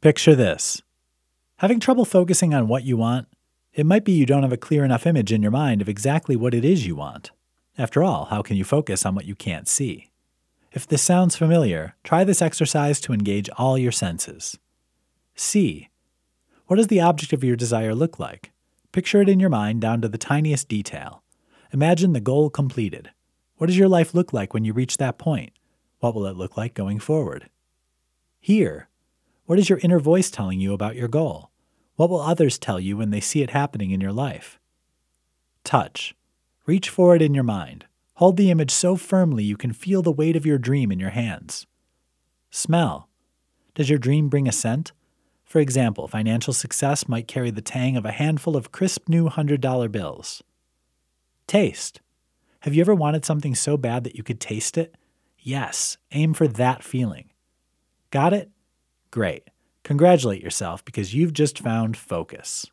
Picture this. Having trouble focusing on what you want? It might be you don't have a clear enough image in your mind of exactly what it is you want. After all, how can you focus on what you can't see? If this sounds familiar, try this exercise to engage all your senses. See. What does the object of your desire look like? Picture it in your mind down to the tiniest detail. Imagine the goal completed. What does your life look like when you reach that point? What will it look like going forward? Hear. What is your inner voice telling you about your goal? What will others tell you when they see it happening in your life? Touch. Reach for it in your mind. Hold the image so firmly you can feel the weight of your dream in your hands. Smell. Does your dream bring a scent? For example, financial success might carry the tang of a handful of crisp new $100 bills. Taste. Have you ever wanted something so bad that you could taste it? Yes, aim for that feeling. Got it? Great. Congratulate yourself because you've just found focus.